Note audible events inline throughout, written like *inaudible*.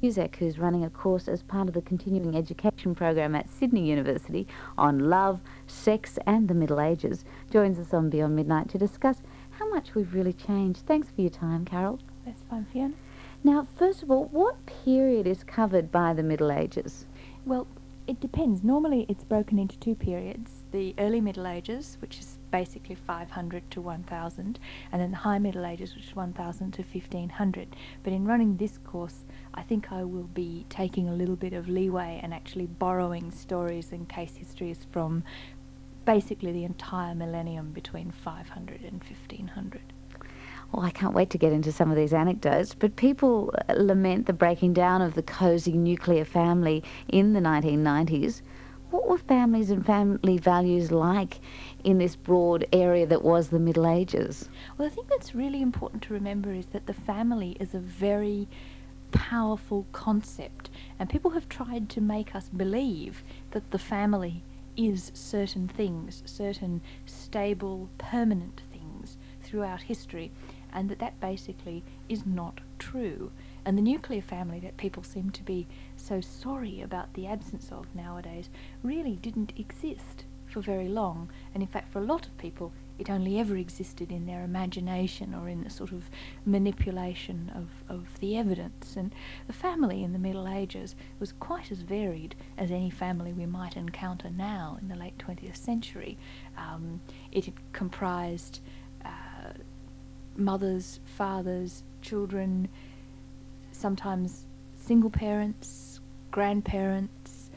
Cusack, who's running a course as part of the continuing education program at Sydney University on love, sex, and the Middle Ages, joins us on Beyond Midnight to discuss how much we've really changed. Thanks for your time, Carole. That's fine, Fiona. Now, first of all, what period is covered by the Middle Ages? Well, it depends. Normally, it's broken into two periods the early Middle Ages, which is basically 500 to 1000, and then the High Middle Ages, which is 1000 to 1500. But in running this course, I think I will be taking a little bit of leeway and actually borrowing stories and case histories from basically the entire millennium between 500 and 1500. Well, I can't wait to get into some of these anecdotes, but people uh, lament the breaking down of the cosy nuclear family in the 1990s. What were families and family values like in this broad area that was the Middle Ages? Well, I think that's really important to remember is that the family is a very powerful concept, and people have tried to make us believe that the family is certain things, certain stable, permanent things throughout history, and that that basically is not true. And the nuclear family that people seem to be so sorry about the absence of nowadays really didn't exist for very long, and in fact, for a lot of people, it only ever existed in their imagination or in the sort of manipulation of, of the evidence. And the family in the Middle Ages was quite as varied as any family we might encounter now in the late 20th century. Um, it comprised uh, mothers, fathers, children, sometimes single parents, grandparents,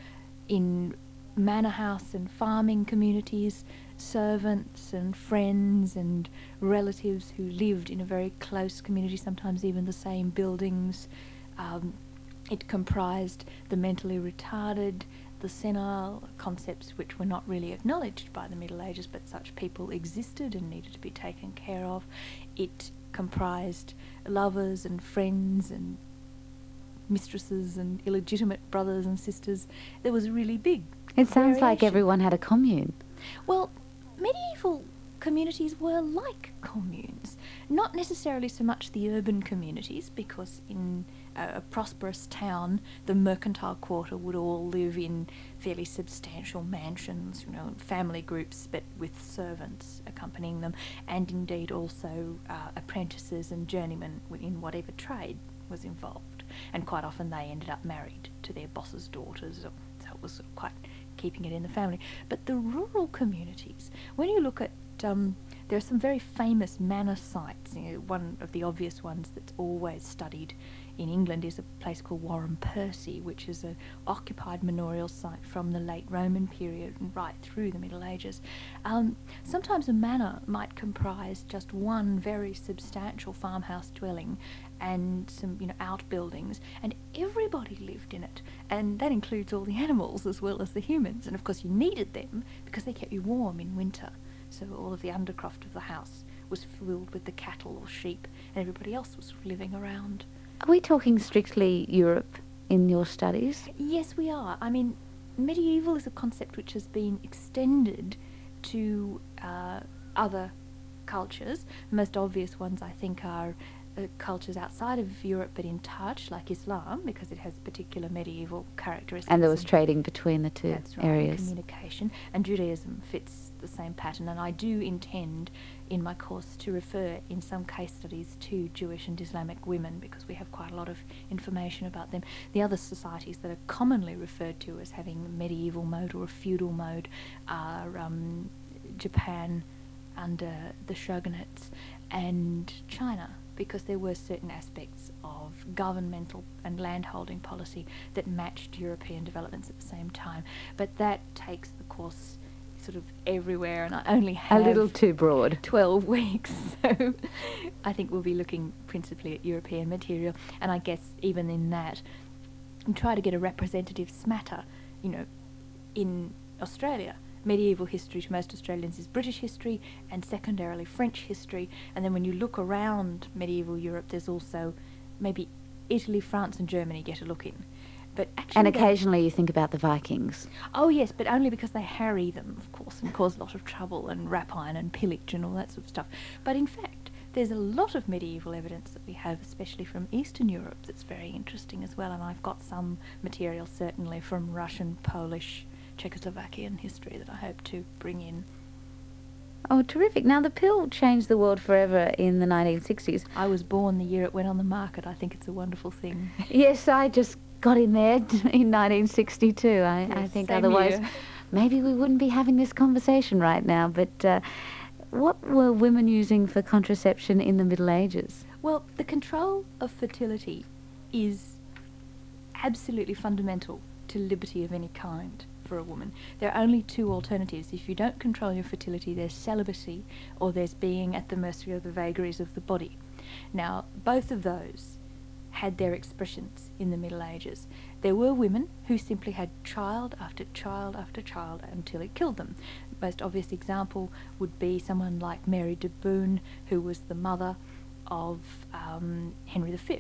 in manor house and farming communities, servants and friends and relatives who lived in a very close community, sometimes even the same buildings. Um, it comprised the mentally retarded, the senile concepts which were not really acknowledged by the Middle Ages, but such people existed and needed to be taken care of. It comprised lovers and friends and mistresses and illegitimate brothers and sisters. There was really big. It sounds variation. like everyone had a commune. Well, medieval communities were like communes, not necessarily so much the urban communities, because in a, a prosperous town, the mercantile quarter would all live in fairly substantial mansions, you know, family groups, but with servants accompanying them, and indeed also uh, apprentices and journeymen in whatever trade was involved. And quite often they ended up married to their boss's daughters, so it was quite keeping it in the family. But the rural communities, when you look at, um, there are some very famous manor sites. You know, one of the obvious ones that's always studied in England is a place called Wharram Percy, which is an occupied manorial site from the late Roman period and right through the Middle Ages. Um, sometimes a manor might comprise just one very substantial farmhouse dwelling and some you know outbuildings and everybody lived in it and that includes all the animals as well as the humans and of course you needed them because they kept you warm in winter so all of the undercroft of the house was filled with the cattle or sheep and everybody else was living around Are we talking strictly Europe in your studies? Yes, we are. I mean, medieval is a concept which has been extended to uh, other cultures. The most obvious ones, I think, are uh, cultures outside of Europe but in touch, like Islam, because it has particular medieval characteristics. And there was trading between the two That's right, areas. communication. And Judaism fits the same pattern. And I do intend in my course to refer in some case studies to Jewish and Islamic women because we have quite a lot of information about them. The other societies that are commonly referred to as having medieval mode or a feudal mode are um, Japan under the shogunates and China because there were certain aspects of governmental and landholding policy that matched European developments at the same time. But that takes the course sort of everywhere, and I only have A little too broad. 12 *laughs* weeks. So I think we'll be looking principally at European material, and I guess even in that, and try to get a representative smatter, you know, in Australia. Medieval history to most Australians is British history and secondarily French history. And then when you look around medieval Europe, there's also maybe Italy, France, and Germany get a look in. But actually, And occasionally you think about the Vikings. Oh yes, but only because they harry them, of course, and cause a lot of trouble and rapine and pillage and all that sort of stuff. But in fact, There's a lot of medieval evidence that we have, especially from Eastern Europe, that's very interesting as well. And I've got some material certainly from Russian, Polish, Czechoslovakian history that I hope to bring in. Oh, terrific. Now, the pill changed the world forever in the 1960s. I was born the year it went on the market. I think it's a wonderful thing. *laughs* yes, I just got in there *laughs* in 1962. I, Yes, I think otherwise here. *laughs* maybe we wouldn't be having this conversation right now. But uh, what were women using for contraception in the Middle Ages? Well, the control of fertility is absolutely fundamental to liberty of any kind for a woman. There are only two alternatives. If you don't control your fertility, there's celibacy or there's being at the mercy of the vagaries of the body. Now, both of those had their expressions in the Middle Ages. There were women who simply had child after child after child until it killed them. The Most obvious example would be someone like Mary de Bohun, who was the mother of um, Henry V.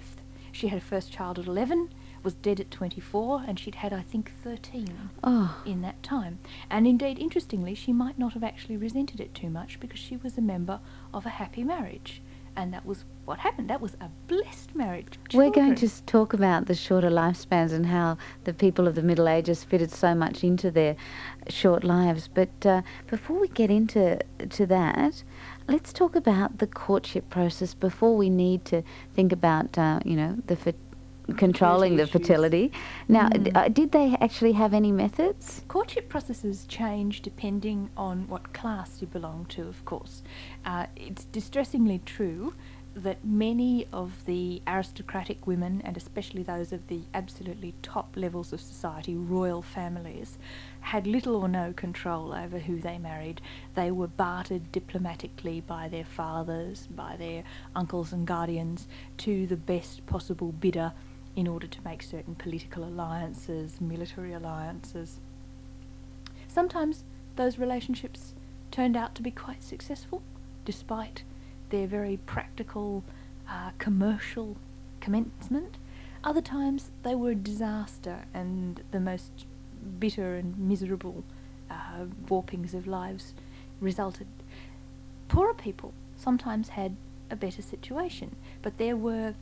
She had her first child at 11, was dead at 24, and she'd had, I think, 13 Oh, in that time. And indeed, interestingly, she might not have actually resented it too much because she was a member of a happy marriage. And that was what happened. That was a blessed marriage. we're going to talk about the shorter lifespans and how the people of the Middle Ages fitted so much into their short lives. But uh, before we get into to that, let's talk about the courtship process before we need to think about, uh, you know, the fer- controlling the fertility. Now, d- Mm. uh, did they actually have any methods? Courtship processes change depending on what class you belong to, of course. Uh, it's distressingly true that many of the aristocratic women, and especially those of the absolutely top levels of society, royal families, had little or no control over who they married. They were bartered diplomatically by their fathers, by their uncles and guardians, to the best possible bidder in order to make certain political alliances, military alliances. Sometimes those relationships turned out to be quite successful, despite their very practical, uh, commercial commencement. Other times they were a disaster and the most bitter and miserable uh, warpings of lives resulted. Poorer people sometimes had a better situation, but there were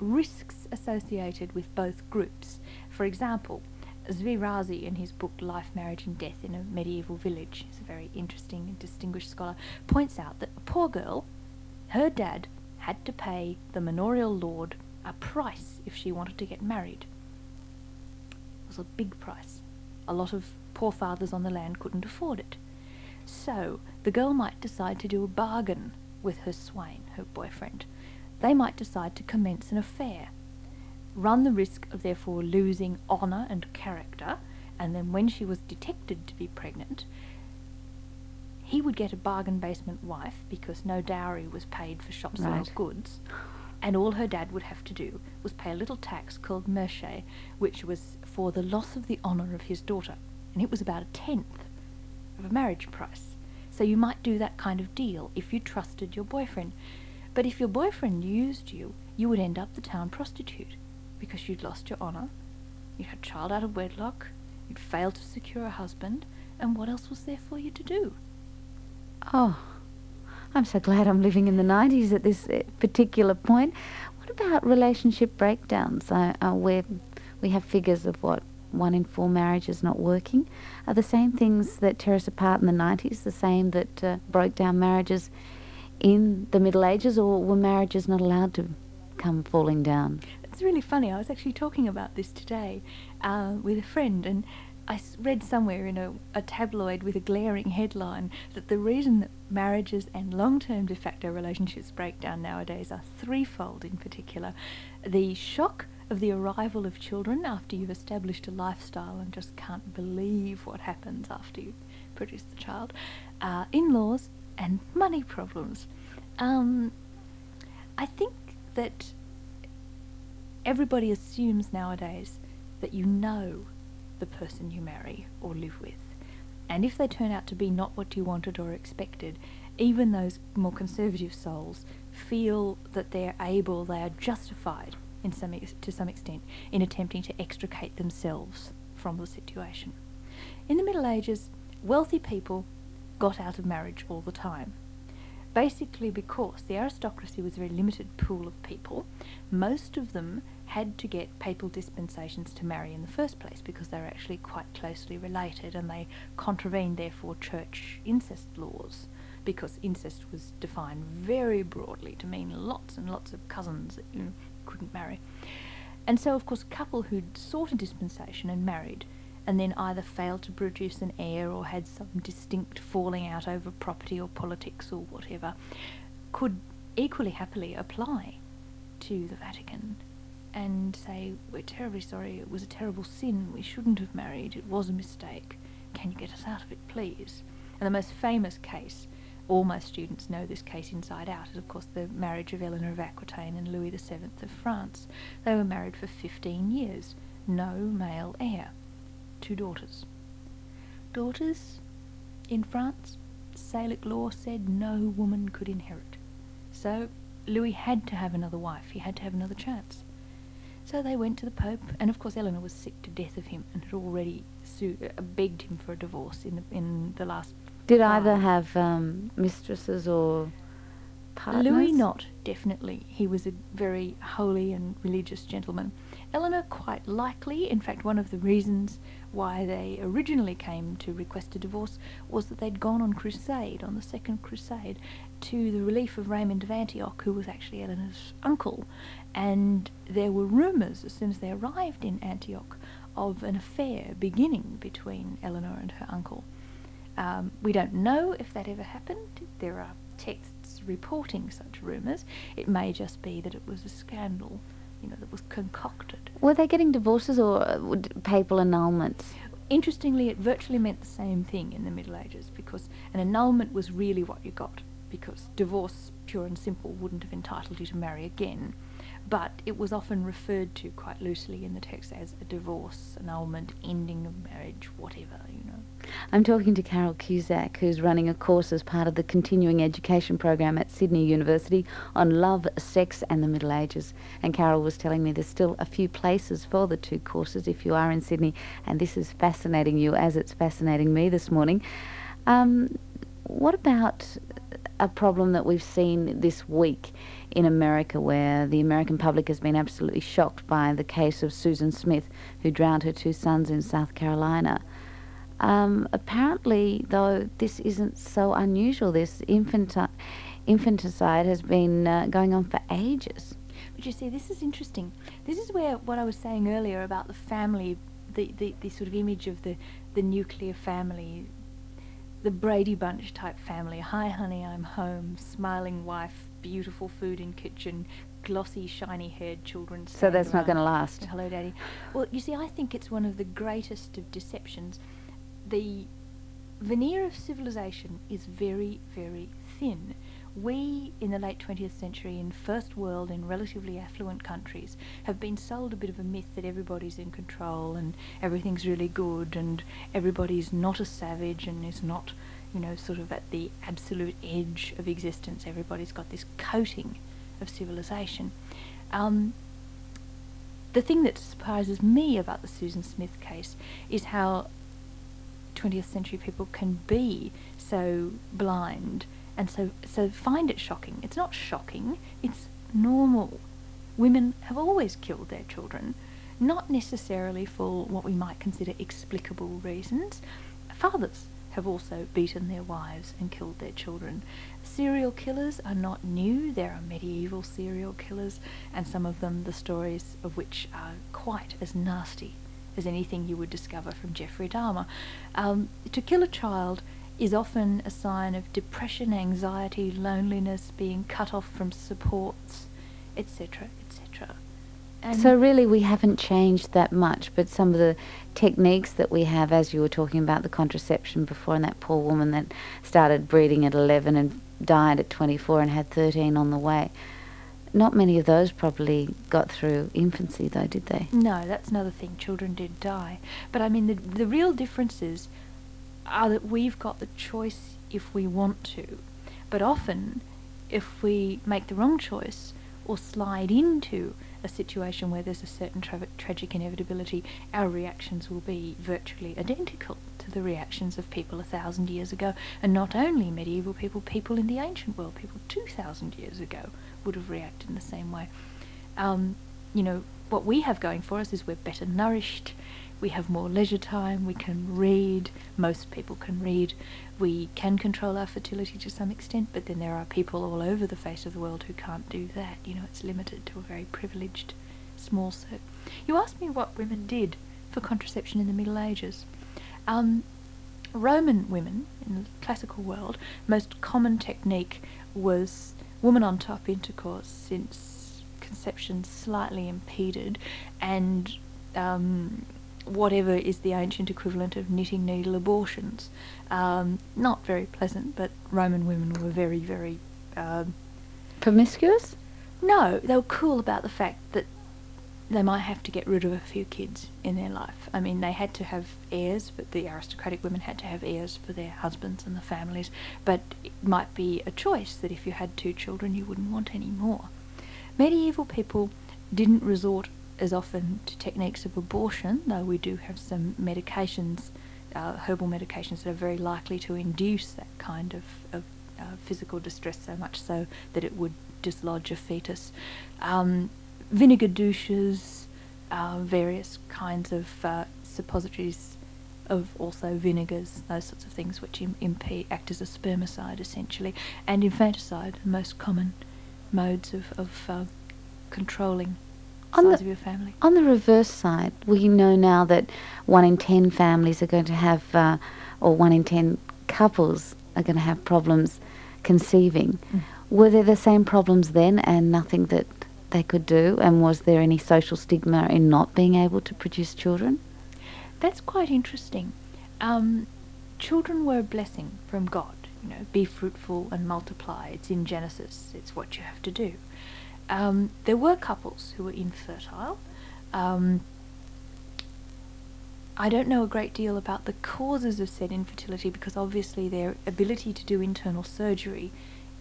risks associated with both groups. For example, Zvi Razi, in his book Life, Marriage and Death in a Medieval Village, is a very interesting and distinguished scholar, points out that a poor girl, her dad had to pay the manorial lord a price if she wanted to get married. It was a big price. A lot of poor fathers on the land couldn't afford it. So the girl might decide to do a bargain with her swain, her boyfriend. They might decide to commence an affair, run the risk of therefore losing honour and character, and then when she was detected to be pregnant, he would get a bargain basement wife because no dowry was paid for shop sale Right. goods. And all her dad would have to do was pay a little tax called merchet, which was for the loss of the honour of his daughter. And it was about a tenth of a marriage price. So you might do that kind of deal if you trusted your boyfriend. But if your boyfriend used you, you would end up the town prostitute because you'd lost your honour, you'd had a child out of wedlock, you'd failed to secure a husband, and what else was there for you to do? Oh, I'm so glad I'm living in the 90s at this uh, particular point. What about relationship breakdowns? Uh, uh, where we have figures of what one in four marriages not working. Are the same things that tear us apart in the 90s the same that uh, broke down marriages in the Middle Ages, or were marriages not allowed to come falling down? It's really funny. I was actually talking about this today uh, with a friend, and I read somewhere in a, a tabloid with a glaring headline that the reason that marriages and long term de facto relationships break down nowadays are threefold in particular. The shock of the arrival of children after you've established a lifestyle and just can't believe what happens after you produce the child, uh, in laws, and money problems. Um, I think that everybody assumes nowadays that you know the person you marry or live with. And if they turn out to be not what you wanted or expected, even those more conservative souls feel that they're able, they are justified in some ex- to some extent in attempting to extricate themselves from the situation. In the Middle Ages, wealthy people got out of marriage all the time. basically because the aristocracy was a very limited pool of people. Most of them had to get papal dispensations to marry in the first place because they were actually quite closely related and they contravened, therefore, church incest laws because incest was defined very broadly to mean lots and lots of cousins that you couldn't marry. And so, of course, a couple who'd sought a dispensation and married and then either failed to produce an heir or had some distinct falling out over property or politics or whatever could equally happily apply to the Vatican and say, We're terribly sorry, it was a terrible sin, we shouldn't have married, it was a mistake. Can you get us out of it, please? And the most famous case, all my students know this case inside out, is of course the marriage of Eleanor of Aquitaine and Louis VII of France. They were married for 15 years, no male heir, two daughters. Daughters, in France, Salic law said no woman could inherit. So Louis had to have another wife, he had to have another chance. So they went to the Pope, and of course Eleanor was sick to death of him and had already su- uh, begged him for a divorce in the, in the last. Did five. either have um, mistresses or partners? Louis not, definitely. He was a very holy and religious gentleman. Eleanor quite likely. In fact, one of the reasons why they originally came to request a divorce was that they'd gone on crusade, on the Second Crusade, to the relief of Raymond of Antioch, who was actually Eleanor's uncle. And there were rumours, as soon as they arrived in Antioch, of an affair beginning between Eleanor and her uncle. Um, we don't know if that ever happened. There are texts reporting such rumours. It may just be that it was a scandal, you know, that was concocted. Were they getting divorces or uh, papal annulments? Interestingly, it virtually meant the same thing in the Middle Ages because an annulment was really what you got because divorce, pure and simple, wouldn't have entitled you to marry again. But it was often referred to quite loosely in the text as a divorce, annulment, ending of marriage, whatever, you know. I'm talking to Carole Cusack, who's running a course as part of the continuing education program at Sydney University on love, sex, and the Middle Ages. And Carole was telling me there's still a few places for the two courses if you are in Sydney, and this is fascinating you as it's fascinating me this morning. Um, what about a problem that we've seen this week in America where the American public has been absolutely shocked by the case of Susan Smith, who drowned her two sons in South Carolina? Um, apparently, though, this isn't so unusual. This infanti- infanticide has been uh, going on for ages. But you see, this is interesting. This is where what I was saying earlier about the family, the, the, the sort of image of the, the nuclear family, the Brady Bunch type family. Hi, honey, I'm home. Smiling wife, beautiful food in kitchen, glossy, shiny haired children. So that's not going to last. Hello, Daddy. Well, you see, I think it's one of the greatest of deceptions. The veneer of civilization is very, very thin. We, in the late 20th century, in first world, in relatively affluent countries, have been sold a bit of a myth that everybody's in control and everything's really good and everybody's not a savage and is not, you know, sort of at the absolute edge of existence. Everybody's got this coating of civilization. Um, the thing that surprises me about the Susan Smith case is how 20th century people can be so blind and so so find it shocking. It's not shocking, it's normal. Women have always killed their children, not necessarily for what we might consider explicable reasons. Fathers have also beaten their wives and killed their children. Serial killers are not new. There are medieval serial killers, and some of them, the stories of which are quite as nasty as anything you would discover from Jeffrey Dahmer. Um, to kill a child is often a sign of depression, anxiety, loneliness, being cut off from supports, etc., etc. And So really, we haven't changed that much, but some of the techniques that we have, as you were talking about the contraception before, and that poor woman that started breeding at 11 and died at 24 and had 13 on the way. Not many of those probably got through infancy, though, did they? No, that's another thing. Children did die. But I mean, the, the real differences are that we've got the choice if we want to. But often, if we make the wrong choice or slide into a situation where there's a certain tra- tragic inevitability, our reactions will be virtually identical to the reactions of people a thousand years ago. And not only medieval people, people in the ancient world, people 2,000 years ago would have reacted in the same way. Um, you know, what we have going for us is we're better nourished, we have more leisure time, we can read, most people can read, we can control our fertility to some extent, but then there are people all over the face of the world who can't do that. You know, it's limited to a very privileged small set. You asked me what women did for contraception in the Middle Ages. Um, Roman women in the classical world, most common technique was woman on top intercourse since conception slightly impeded and um, whatever is the ancient equivalent of knitting needle abortions. Um, not very pleasant, but Roman women were very, very. Um, Promiscuous? no, they were cool about the fact that they might have to get rid of a few kids in their life. I mean, they had to have heirs, but the aristocratic women had to have heirs for their husbands and the families. But it might be a choice that if you had two children, you wouldn't want any more. Medieval people didn't resort as often to techniques of abortion, though we do have some medications, uh, herbal medications that are very likely to induce that kind of, of uh, physical distress so much so that it would dislodge a fetus. Um, vinegar douches, uh, various kinds of uh, suppositories of also vinegars, those sorts of things which Im- impede, act as a spermicide essentially, and infanticide, the most common modes of, of uh, controlling On size the- of your family. On the reverse side, we know now that one in ten families are going to have, uh, or one in ten couples are going to have problems conceiving. Mm. Were there the same problems then and nothing that they could do? And was there any social stigma in not being able to produce children? That's quite interesting. Um, children were a blessing from God. You know, be fruitful and multiply. It's in Genesis. It's what you have to do. Um, there were couples who were infertile. Um, I don't know a great deal about the causes of said infertility because obviously their ability to do internal surgery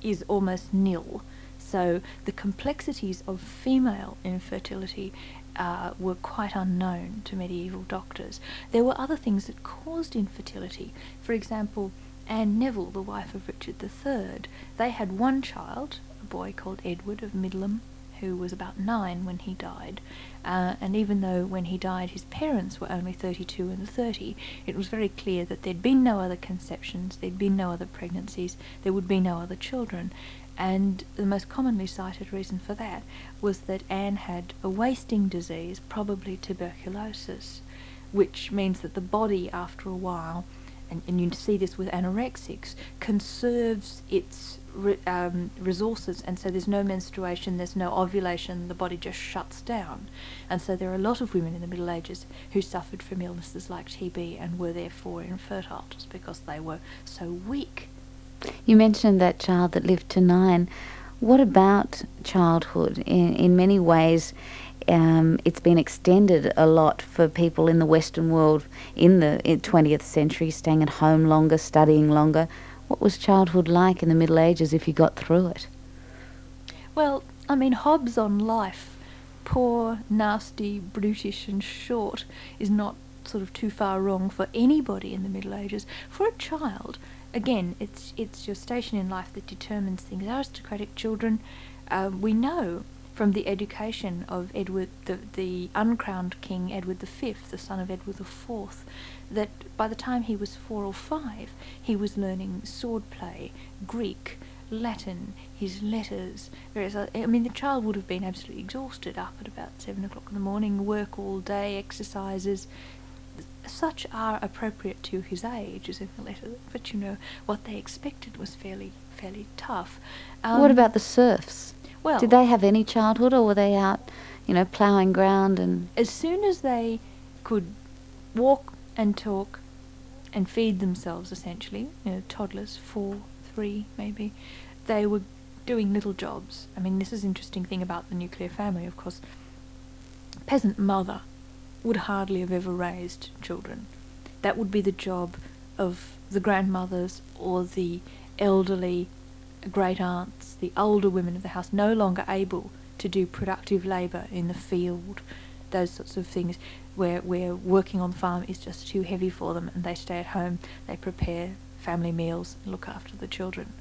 is almost nil. So the complexities of female infertility uh, were quite unknown to medieval doctors. There were other things that caused infertility. For example, Anne Neville, the wife of Richard III, they had one child, a boy called Edward of Middleham, who was about nine when he died. Uh, and even though when he died his parents were only 32 and 30, it was very clear that there'd been no other conceptions, there'd been no other pregnancies, there would be no other children. And the most commonly cited reason for that was that Anne had a wasting disease, probably tuberculosis, which means that the body, after a while, and, and you see this with anorexics, conserves its re, um, resources, and so there's no menstruation, there's no ovulation, the body just shuts down. And so there are a lot of women in the Middle Ages who suffered from illnesses like TB and were therefore infertile just because they were so weak. You mentioned that child that lived to nine. What about childhood? In, in many ways, um, it's been extended a lot for people in the Western world in the 20th century, staying at home longer, studying longer. What was childhood like in the Middle Ages if you got through it? Well, I mean, Hobbes on life, poor, nasty, brutish, and short, is not sort of too far wrong for anybody in the Middle Ages. For a child, again, it's it's your station in life that determines things. Aristocratic children, um, we know from the education of Edward, the, the uncrowned king Edward V, the son of Edward IV, that by the time he was four or five, he was learning swordplay, Greek, Latin, his letters, various other, I mean, the child would have been absolutely exhausted up at about seven o'clock in the morning, work all day, exercises. Such are appropriate to his age, as in the letter, but you know, what they expected was fairly, fairly tough. what Um, about the serfs? Well, Did they have any childhood or were they out, you know, ploughing ground and. as soon as they could walk and talk and feed themselves essentially, you know, toddlers, four, three maybe, they were doing little jobs. I mean, this is interesting thing about the nuclear family, of course. Peasant mother would hardly have ever raised children. That would be the job of the grandmothers or the elderly great aunts, the older women of the house, no longer able to do productive labour in the field, those sorts of things where, where working on the farm is just too heavy for them and they stay at home, they prepare family meals and look after the children.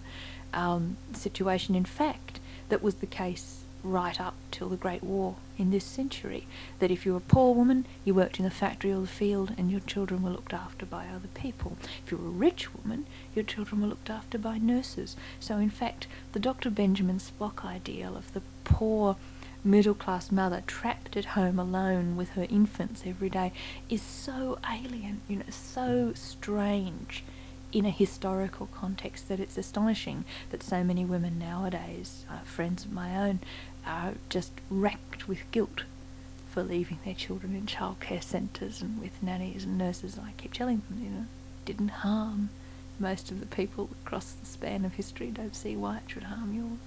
Um, situation, in fact, that was the case right up till the Great War in this century. That if you were a poor woman, you worked in the factory or the field, and your children were looked after by other people. If you were a rich woman, your children were looked after by nurses. So, in fact, the Dr. Benjamin Spock ideal of the poor middle class mother trapped at home alone with her infants every day is so alien, you know, so strange in a historical context that it's astonishing that so many women nowadays, uh, friends of my own, are just racked with guilt for leaving their children in childcare centres and with nannies and nurses. I keep telling them, you know, didn't harm most of the people across the span of history. Don't see why it should harm yours.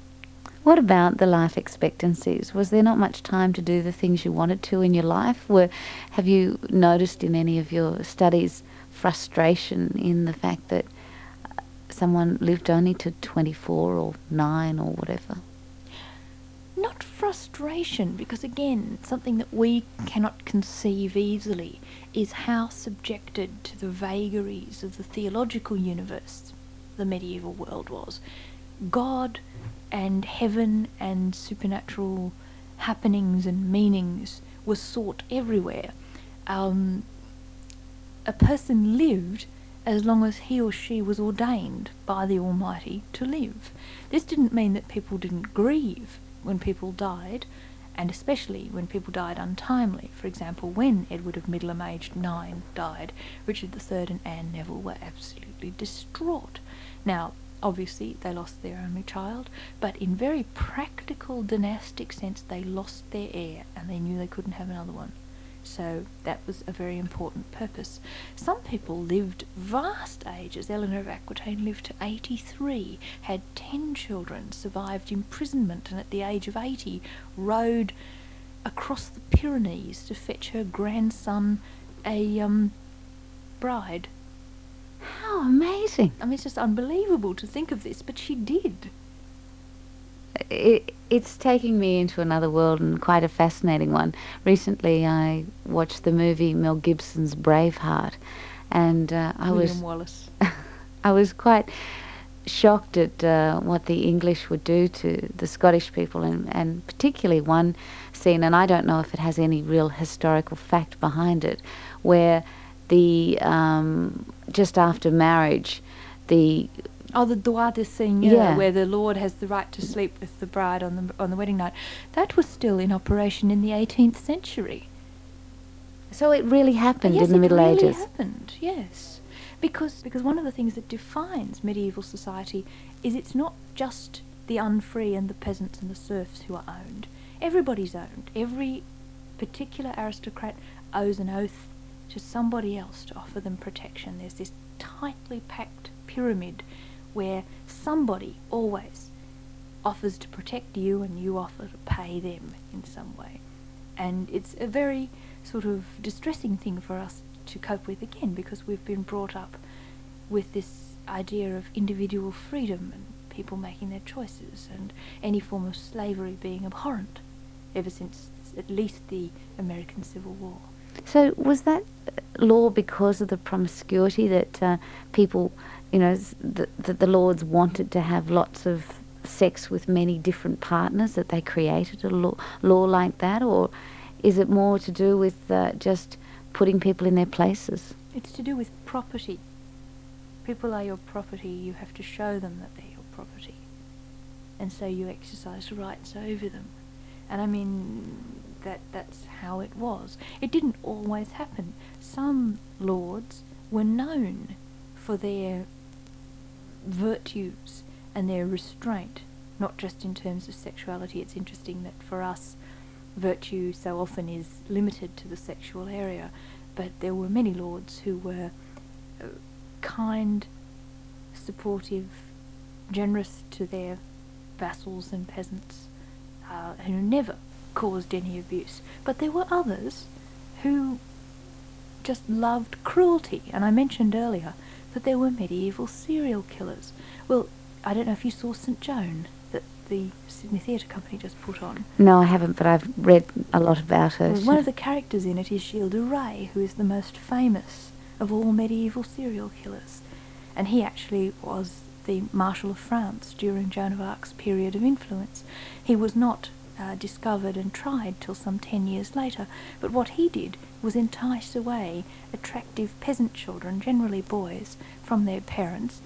What about the life expectancies? Was there not much time to do the things you wanted to in your life? Were, have you noticed in any of your studies frustration in the fact that someone lived only to 24 or 9 or whatever? Not frustration, because again, something that we cannot conceive easily is how subjected to the vagaries of the theological universe the medieval world was. God and heaven and supernatural happenings and meanings were sought everywhere. Um, a person lived as long as he or she was ordained by the Almighty to live. This didn't mean that people didn't grieve when people died, and especially when people died untimely. For example, when Edward of Middleham, aged nine, died, Richard III and Anne Neville were absolutely distraught. Now, obviously, they lost their only child, but in very practical dynastic sense, they lost their heir and they knew they couldn't have another one. So that was a very important purpose. Some people lived vast ages. Eleanor of Aquitaine lived to 83, had 10 children, survived imprisonment, and at the age of 80 rode across the Pyrenees to fetch her grandson a um, bride. How amazing! I mean, it's just unbelievable to think of this, but she did. It, it's taking me into another world and quite a fascinating one. Recently, I watched the movie Mel Gibson's Braveheart, and uh, I William was Wallace. *laughs* I was quite shocked at uh, what the English would do to the Scottish people, and, and particularly one scene, and I don't know if it has any real historical fact behind it, where the um, just after marriage, the Oh, the droit de seigneur, Yeah. where the lord has the right to sleep with the bride on the on the wedding night. That was still in operation in the 18th century. so it really happened yes, in the Middle Ages. it really Ages. happened. Yes, because because one of the things that defines medieval society is it's not just the unfree and the peasants and the serfs who are owned. Everybody's owned. Every particular aristocrat owes an oath to somebody else to offer them protection. There's this tightly packed pyramid where somebody always offers to protect you and you offer to pay them in some way. And it's a very sort of distressing thing for us to cope with again because we've been brought up with this idea of individual freedom and people making their choices and any form of slavery being abhorrent ever since at least the American Civil War. So was that law because of the promiscuity that uh, people, you know, that that the lords wanted to have lots of sex with many different partners that they created a law, law like that, or is it more to do with uh, just putting people in their places? It's to do with property. People are your property, you have to show them that they're your property. And so you exercise rights over them. And I mean, that that's how it was. It didn't always happen. Some lords were known for their virtues and their restraint, not just in terms of sexuality. It's interesting that for us, virtue so often is limited to the sexual area, but there were many lords who were uh, kind, supportive, generous to their vassals and peasants, uh, who never caused any abuse. But there were others who just loved cruelty, and I mentioned earlier that there were medieval serial killers. Well, I don't know if you saw St. Joan, that the Sydney Theatre Company just put on. No, I haven't, but I've read a lot about it. Well, one of the characters in it is Gilles de Rais, who is the most famous of all medieval serial killers. And he actually was the Marshal of France during Joan of Arc's period of influence. He was not uh, discovered and tried till some ten years later, but what he did was entice away attractive peasant children, generally boys, from their parents.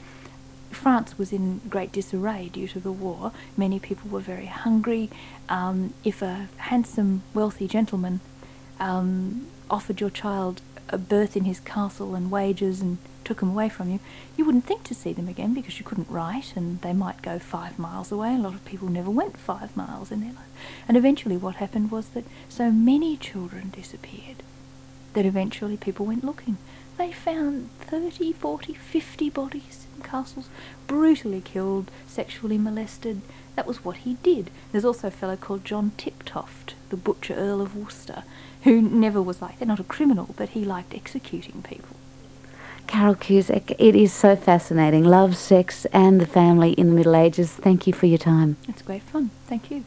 France was in great disarray due to the war. Many people were very hungry. Um, if a handsome, wealthy gentleman um, offered your child a berth in his castle and wages and took them away from you, you wouldn't think to see them again because you couldn't write and they might go five miles away. A lot of people never went five miles in their life. And eventually what happened was that so many children disappeared that eventually people went looking. They found 30, 40, 50 bodies in castles, brutally killed, sexually molested. That was what he did. There's also a fellow called John Tiptoft, the butcher Earl of Worcester, who never was like that, not a criminal, but he liked executing people. Carole Cusack, it is so fascinating. Love, sex, and the family in the Middle Ages. Thank you for your time. It's great fun. Thank you.